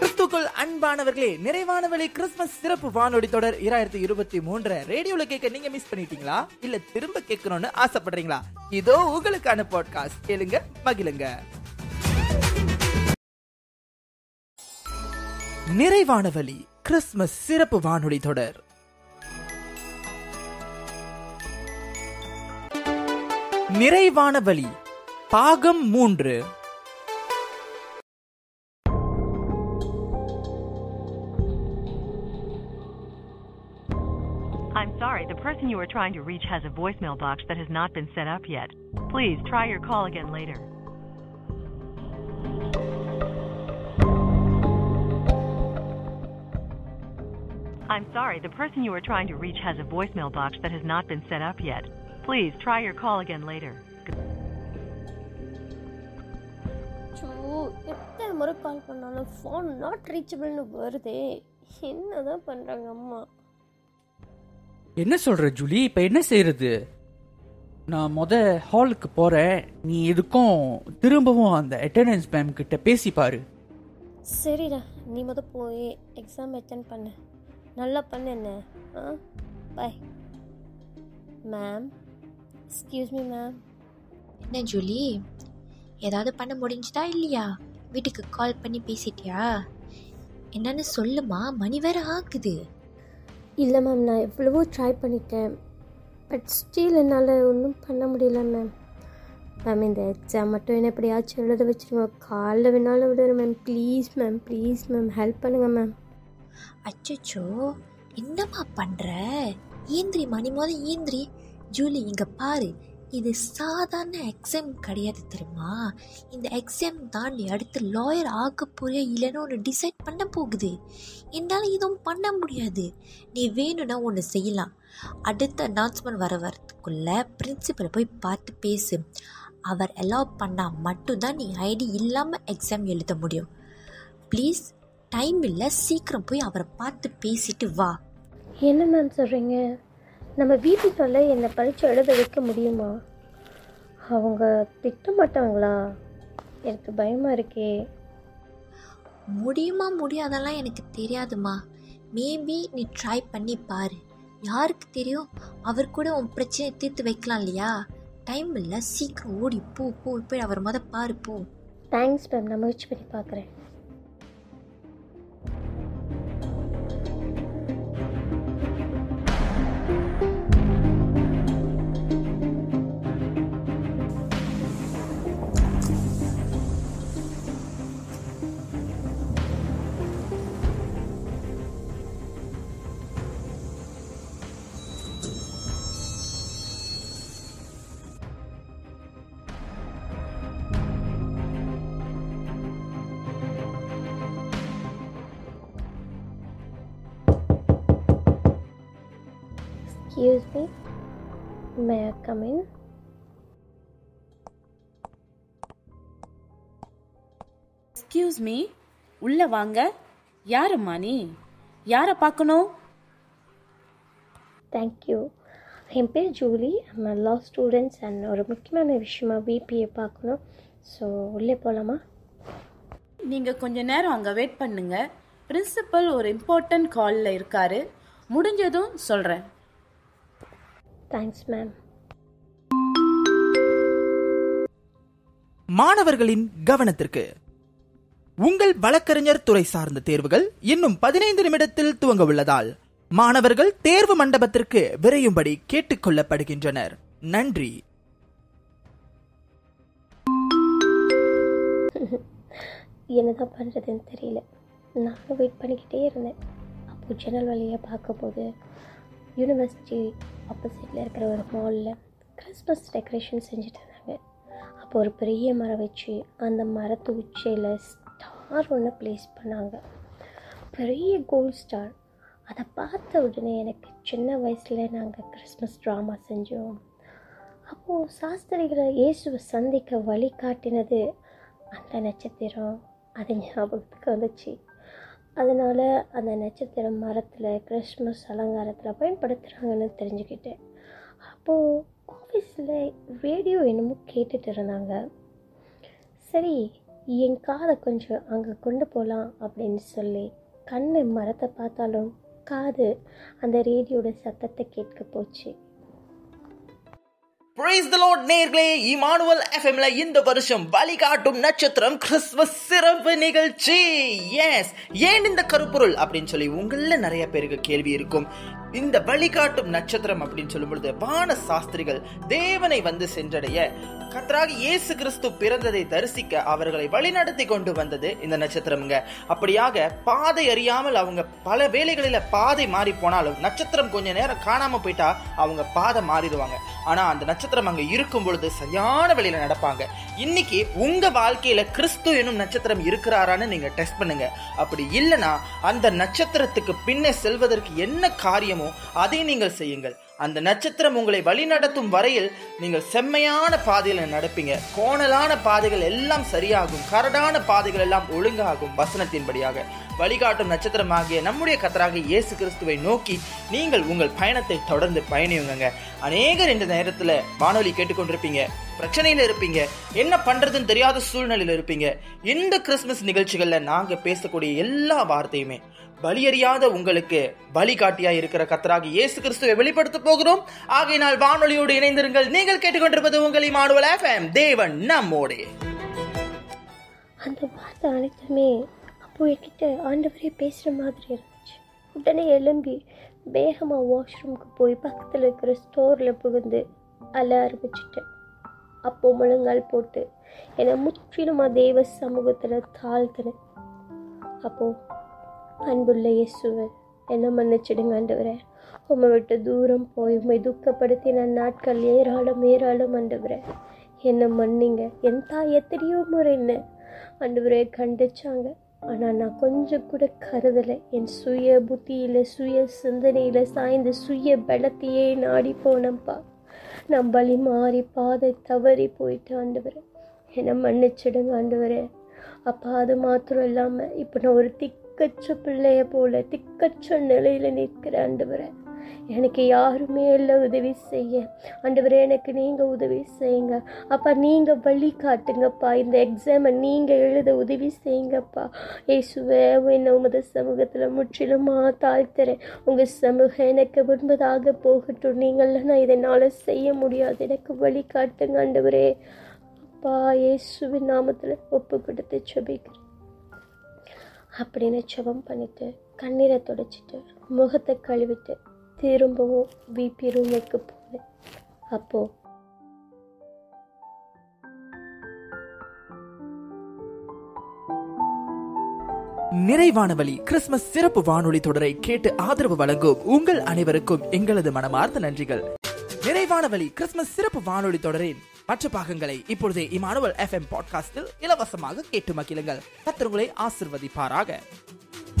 கிறிஸ்துக்குள் அன்பானவர்களே நிறைவான வழி கிறிஸ்துமஸ் சிறப்பு வானொலி தொடர் இரண்டாயிரத்தி இருபத்தி மூன்று ரேடியோல கேட்க நீங்க மிஸ் பண்ணிட்டீங்களா? இல்ல திரும்ப கேட்கணும்னு ஆசைப்படுறீங்களா? இதோ உங்களுக்கான பாட்காஸ்ட் கேளுங்க மகிழுங்க. நிறைவானவழி கிறிஸ்துமஸ் சிறப்பு வானொலி தொடர். நிறைவான வழி பாகம் மூன்று. sorry, the person you are trying to reach has a voicemail box that has not been set up yet. Please try your call again later. I'm sorry, the person you are trying to reach has a voicemail box that has not been set up yet. Please try your call again later. So எத்தனை முறை கால் பண்ணாலும் phone not ரீச்சபிள்னு வருதே என்ன தான் பண்ணுறாங்க அம்மா என்ன சொல்ற ஜூலி? இப்ப என்ன செய்யறது நான் முத ஹாலுக்கு போறேன். நீ எதுக்கும் திரும்பவும் அந்த அட்டெண்டன்ஸ் மேம் கிட்ட பேசி பாரு. சரிடா. நீ முத போய் எக்ஸாம் அட்டன் பண்ணு. நல்லா பண்ணு என்ன? ஆ? Bye ma'am excuse me ma'am என்ன ஜூலி? ஏதாவது பண்ண முடிஞ்சுதா இல்லையா? வீட்டுக்கு கால் பண்ணி பேசிட்டியா? என்னன்னு சொல்லுமா? மணி வேற ஆகுது இல்லை மேம் நான் எவ்வளவோ ட்ரை பண்ணிட்டேன். பட் ஸ்டில் என்னால் ஒன்றும் பண்ண முடியல மேம் மேம் இந்த எக்ஸாம் மட்டும் என்ன எப்படியாச்சும் எழுத வச்சுருங்க. காலைல வேணாலும் விடுறேன் ma'am please ma'am please ma'am help பண்ணுங்கள் மேம் அச்சோ என்னம்மா பண்ணுற ஈந்திரி மணி மோத ஈந்திரி ஜூலி இங்கே பாரு. இது சாதாரண எக்ஸாம் கிடையாது தெரியுமா? இந்த எக்ஸாம் தான் நீ அடுத்து லாயர் ஆக போறியா இல்லைன்னு ஒன்று டிசைட் பண்ண போகுது. என்னால் எதுவும் பண்ண முடியாது. நீ வேணும்னா ஒன்று செய்யலாம். அடுத்த அனௌன்ஸ்மெண்ட் வர வரத்துக்குள்ள பிரின்சிபலை போய் பார்த்து பேசு. அவர் அலோவ் பண்ணால் மட்டும்தான் நீ ஐடி இல்லாமல் எக்ஸாம் எழுத முடியும். ப்ளீஸ் டைம் இல்லை சீக்கிரம் போய் அவரை பார்த்து பேசிட்டு வா. என்ன மேம் சொல்கிறீங்க நம்ம வீட்டுக்குள்ள என்னை பரீட்சை எழுத வைக்க முடியுமா? அவங்க திட்ட மாட்டாங்களா எனக்கு பயமாக இருக்கே. முடியுமா முடியாதெல்லாம் எனக்கு தெரியாதுமா. மேபி நீ ட்ரை பண்ணி பாரு. யாருக்கு தெரியும்? அவர் கூட உன் பிரச்சனையை தீர்த்து வைக்கலாம் இல்லையா? டைம் இல்லை சீக்கிரம் ஓடி போ போ போய் அவர் முத பாரு போ. தேங்க்ஸ் மேம் நான் முயற்சி பண்ணி பார்க்குறேன் Excuse me. May I come in? Excuse me உள்ள வாங்க. யாரும்மா நீ? யாரை பார்க்கணும்? தேங்க்யூ என் பேர் ஜூலி. நம்ம லா ஸ்டூடெண்ட்ஸ் அண்ட் ஒரு முக்கியமான விஷயமா பிபிஏ பார்க்கணும். ஸோ உள்ளே போகலாமா நீங்க கொஞ்ச நேரம் அங்க வெயிட் பண்ணுங்க. பிரின்சிபல் ஒரு இம்பார்ட்டன்ட் கால்ல இருக்காரு. முடிஞ்சதும் சொல்றேன். தேங்க்ஸ் மேம் மாணவர்களின் கவனத்திற்கு. உங்கள் வழக்கறிஞர் துறை சார்ந்த தேர்வுகள் இன்னும் பதினைந்து நிமிடத்தில் துவங்க உள்ளதால் மாணவர்கள் தேர்வு மண்டபத்திற்கு விரையும்படி கேட்டுக்கொள்ளப்படுகின்றனர் நன்றி. என்னதான் பண்ணுறதுன்னு தெரியல. நானும் வெயிட் பண்ணிக்கிட்டே இருந்தேன். அப்போது ஜன்னல் வழியாக பார்க்கும்போது யூனிவர்சிட்டி ஆப்போசிட்டில் இருக்கிற ஒரு மாலில் கிறிஸ்மஸ் டெக்கரேஷன் செஞ்சுட்டு இருந்தாங்க அப்போ ஒரு பெரிய மரம் வச்சு அந்த மரத்து உச்சியில் ஸ்டார் ஒன்று ப்ளேஸ் பண்ணாங்க. பெரிய கோல்ட் ஸ்டார் அதை பார்த்த உடனே எனக்கு சின்ன வயசில் நாங்கள் கிறிஸ்மஸ் ட்ராமா செஞ்சோம். அப்போது சாஸ்திரிகளை இயேசுவை சந்திக்க வழி காட்டினது அந்த நட்சத்திரம். அது ஞாபகத்துக்கு வந்துச்சு. அதனால் அந்த நட்சத்திரம் மரத்தில் கிறிஸ்மஸ் அலங்காரத்தில் பயன்படுத்துகிறாங்கன்னு தெரிஞ்சுக்கிட்டேன். அப்போது ஆஃபீஸில் ரேடியோ என்னமோ கேட்டுட்டு இருந்தாங்க. சரி என் காதை கொஞ்சம் அங்கே கொண்டு போகலாம் அப்படின்னு சொல்லி கண்ணு மரத்தை பார்த்தாலும் காது அந்த ரேடியோட சத்தத்தை கேட்க போச்சு. பிரைஸ் த லோட் நேர்களே. இமானுவல் எஃப்எம்ல இந்த வருஷம் வழிகாட்டும் நட்சத்திரம் கிறிஸ்துமஸ் சிறப்பு நிகழ்ச்சி. எஸ் ஏன் இந்த கருப்பொருள்? அப்படின்னு சொல்லி உங்களில் நிறைய பேருக்கு கேள்வி இருக்கும். இந்த வழிகாட்டும் நட்சத்திரம் அப்படின்னு சொல்லும் பொழுது வான சாஸ்திரிகள் தேவனை வந்து சென்றடைய கத்தராக இயேசு கிறிஸ்து பிறந்ததை தரிசிக்க அவர்களை வழிநடத்தி கொண்டு வந்தது இந்த நட்சத்திரம்ங்க. அப்படியாக பாதை அறியாமல் அவங்க பல வேலைகளில் பாதை மாறி போனாலும் நட்சத்திரம் கொஞ்ச நேரம் காணாம போயிட்டா அவங்க பாதை மாறிடுவாங்க. ஆனா அந்த நட்சத்திரம் அங்க இருக்கும் பொழுது சரியான வழியில நடப்பாங்க. இன்னைக்கு உங்க வாழ்க்கையில கிறிஸ்து என்னும் நட்சத்திரம் இருக்கிறாரான்னு நீங்க டெஸ்ட் பண்ணுங்க. அப்படி இல்லைன்னா அந்த நட்சத்திரத்துக்கு பின்னே செல்வதற்கு என்ன காரியமோ அதை நீங்கள் செய்யுங்கள். அந்த நட்சத்திரம் உங்களை வழிநடத்தும் வரையில் நீங்கள் செம்மையான பாதையில் நடப்பீங்க. கோணலான பாதைகள் எல்லாம் சரியாகும். கரடான பாதைகள் எல்லாம் ஒழுங்காகும் வசனத்தின்படியாக. வழிகாட்டும் நட்சத்திரமாகிய நம்முடைய கத்தராக இயேசு கிறிஸ்துவை நோக்கி நீங்கள் உங்கள் பயணத்தை தொடர்ந்து பயணியுங்க அநேகர் இந்த நேரத்தில் வானொலி கேட்டுக்கொண்டிருப்பீங்க. பிரச்சனையில் இருப்பீங்க. என்ன பண்றதுன்னு தெரியாத சூழ்நிலையில் இருப்பீங்க. இந்த கிறிஸ்துமஸ் நிகழ்ச்சிகளில் நாங்கள் பேசக்கூடிய எல்லா வார்த்தையுமே பலியறியாத உங்களுக்கு வழிகாட்டியாக இருக்கிற கத்தராக இயேசு கிறிஸ்துவை வெளிப்படுத்த போகிறோம். ஆகையினால் வானொலியோடு இணைந்திருங்கள். நீங்கள் கேட்டுக்கொண்டிருப்பது உங்களை மாடுவல் எஃப்எம் தேவன் நம்மோடே. அந்த வார்த்தை அனைத்துமே அப்போ என்கிட்ட ஆண்டவரே பேசுகிற மாதிரி இருந்துச்சு. உடனே எழும்பி வேகமாக வாஷ்ரூமுக்கு போய் பக்கத்தில் இருக்கிற ஸ்டோரில் புகுந்து அழ ஆரம்பிச்சிட்டேன். அப்போ முழங்கால் போட்டு என்னை முற்றிலுமாக தெய்வ சமூகத்தில் தாழ்த்தினேன். அப்போது அன்புள்ள இயேசுவன் என்ன மன்னிச்சிடுங்க ஆண்டவரே உம்மை விட்டு தூரம் போய் உம்மை துக்கப்படுத்தின நாட்கள் ஏராளம் ஏராளம் ஆண்டவரே என்னை மன்னிங்க என் தாய் எத்தனையோ முறை என்ன ஆண்டவரே கண்டிச்சாங்க ஆனால் நான் கொஞ்சம் கூட கருதலை என் சுய புத்தியில் சுய சிந்தனையில் சாய்ந்து சுய பலத்தையே நாடி போனப்பா நான் பலி மாறி பாதை தவறி போயிட்டு ஆண்டவரே என்னை மன்னிச்சிடுங்க ஆண்டவரே அப்பா அது மாத்திரம் இல்லாமல் இப்போ நான் ஒரு திக் திக்கச்ச பிள்ளைய போல திக்கச்ச நிலையில் நிற்கிற ஆண்டவரை எனக்கு யாருமே இல்லை உதவி செய்ய. ஆண்டவரே எனக்கு நீங்கள் உதவி செய்யுங்க. அப்பா நீங்கள் வழி காட்டுங்கப்பா. இந்த எக்ஸாமை நீங்கள் எழுத உதவி செய்யுங்கப்பா. ஏசுவே என்ன உமது சமூகத்தில் முற்றிலுமாக தாழ்த்துறேன். உங்கள் சமூகம் எனக்கு விரும்பதாக போகட்டும். நீங்கள்லாம் நான் இதனால் செய்ய முடியாது. எனக்கு வழி காட்டுங்க ஆண்டவரே. அப்பா இயேசுவின் நாமத்தில் ஒப்பு கொடுத்து அப்படின்னு ஜெபம் பண்ணிட்டு கண்ணீரை துடைச்சிட்டு முகத்தை கழுவிட்டு திரும்பவும் பிபி ரூமுக்கு போனேன். அப்போ நிறைவான வழி கிறிஸ்துமஸ் சிறப்பு வானொலி தொடரை கேட்டு ஆதரவு வழங்கும் உங்கள் அனைவருக்கும் எங்களது மனமார்ந்த நன்றிகள். நிறைவான வழி கிறிஸ்துமஸ் சிறப்பு வானொலி தொடரின் மற்ற பாகங்களை இப்பொழுதே இமானுவல் எஃப்எம் பாட்காஸ்டில் இலவசமாக கேட்டு மகிழுங்கள். கத்திரங்களை ஆசிர்வதிப்பாராக.